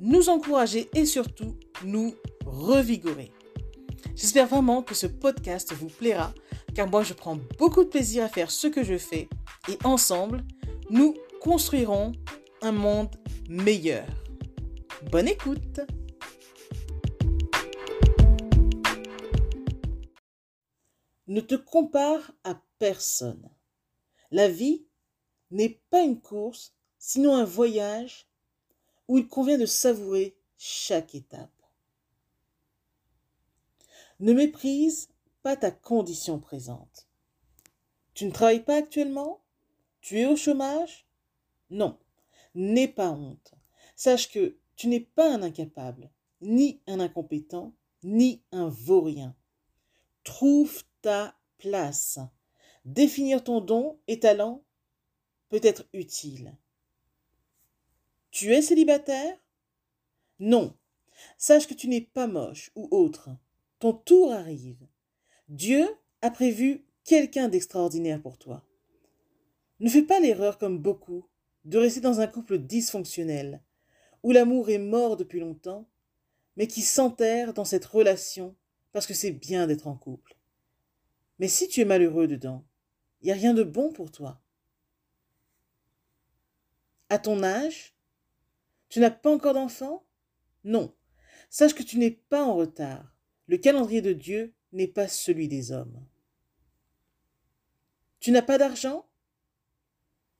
nous encourager et surtout nous revigorer. J'espère vraiment que ce podcast vous plaira car moi je prends beaucoup de plaisir à faire ce que je fais et ensemble, nous construirons un monde meilleur. Bonne écoute Ne te compare à personne. La vie n'est pas une course, sinon un voyage où il convient de savourer chaque étape. Ne méprise pas ta condition présente. Tu ne travailles pas actuellement? Tu es au chômage? Non, n'aie pas honte. Sache que tu n'es pas un incapable, ni un incompétent, ni un vaurien. Trouve ta place. Définir ton don et talent peut être utile. Tu es célibataire? Non. Sache que tu n'es pas moche ou autre. Ton tour arrive. Dieu a prévu quelqu'un d'extraordinaire pour toi. Ne fais pas l'erreur comme beaucoup de rester dans un couple dysfonctionnel, où l'amour est mort depuis longtemps, mais qui s'enterre dans cette relation parce que c'est bien d'être en couple. Mais si tu es malheureux dedans, il n'y a rien de bon pour toi. À ton âge, tu n'as pas encore d'enfant? Non. Sache que tu n'es pas en retard. Le calendrier de Dieu n'est pas celui des hommes. Tu n'as pas d'argent?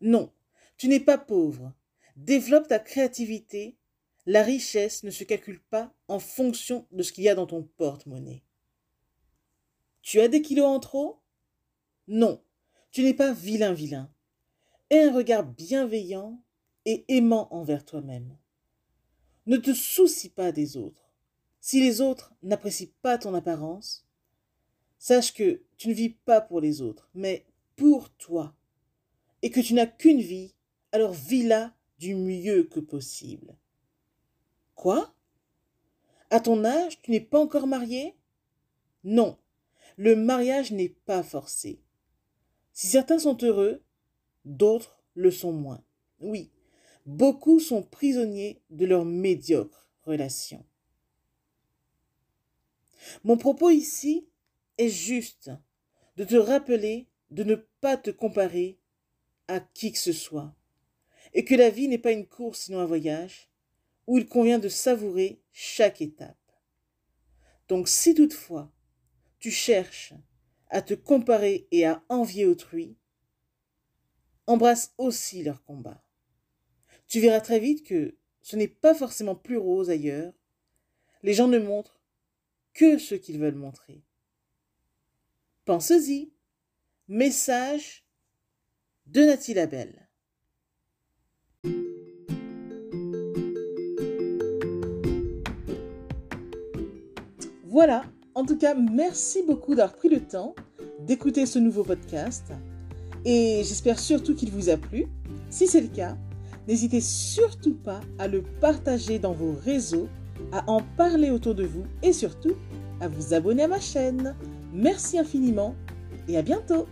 Non. Tu n'es pas pauvre. Développe ta créativité. La richesse ne se calcule pas en fonction de ce qu'il y a dans ton porte-monnaie. Tu as des kilos en trop? Non. Tu n'es pas vilain vilain. Aie un regard bienveillant et aimant envers toi-même. Ne te soucie pas des autres. Si les autres n'apprécient pas ton apparence, sache que tu ne vis pas pour les autres, mais pour toi, et que tu n'as qu'une vie, alors vis-la du mieux que possible. Quoi? À ton âge, tu n'es pas encore marié? Non, le mariage n'est pas forcé. Si certains sont heureux, d'autres le sont moins. Oui, beaucoup sont prisonniers de leur médiocre relation. Mon propos ici est juste de te rappeler de ne pas te comparer à qui que ce soit, et que la vie n'est pas une course sinon un voyage, où il convient de savourer chaque étape. Donc si toutefois tu cherches à te comparer et à envier autrui, embrasse aussi leur combat. Tu verras très vite que ce n'est pas forcément plus rose ailleurs. Les gens ne montrent que ce qu'ils veulent montrer. Pense-y. Message de Nathalie Labelle. Voilà, en tout cas, merci beaucoup d'avoir pris le temps d'écouter ce nouveau podcast et j'espère surtout qu'il vous a plu. Si c'est le cas, N'hésitez surtout pas à le partager dans vos réseaux, à en parler autour de vous et surtout à vous abonner à ma chaîne. Merci infiniment et à bientôt.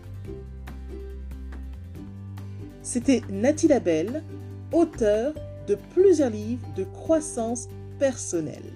C'était Nathalie Labelle, auteure de plusieurs livres de croissance personnelle.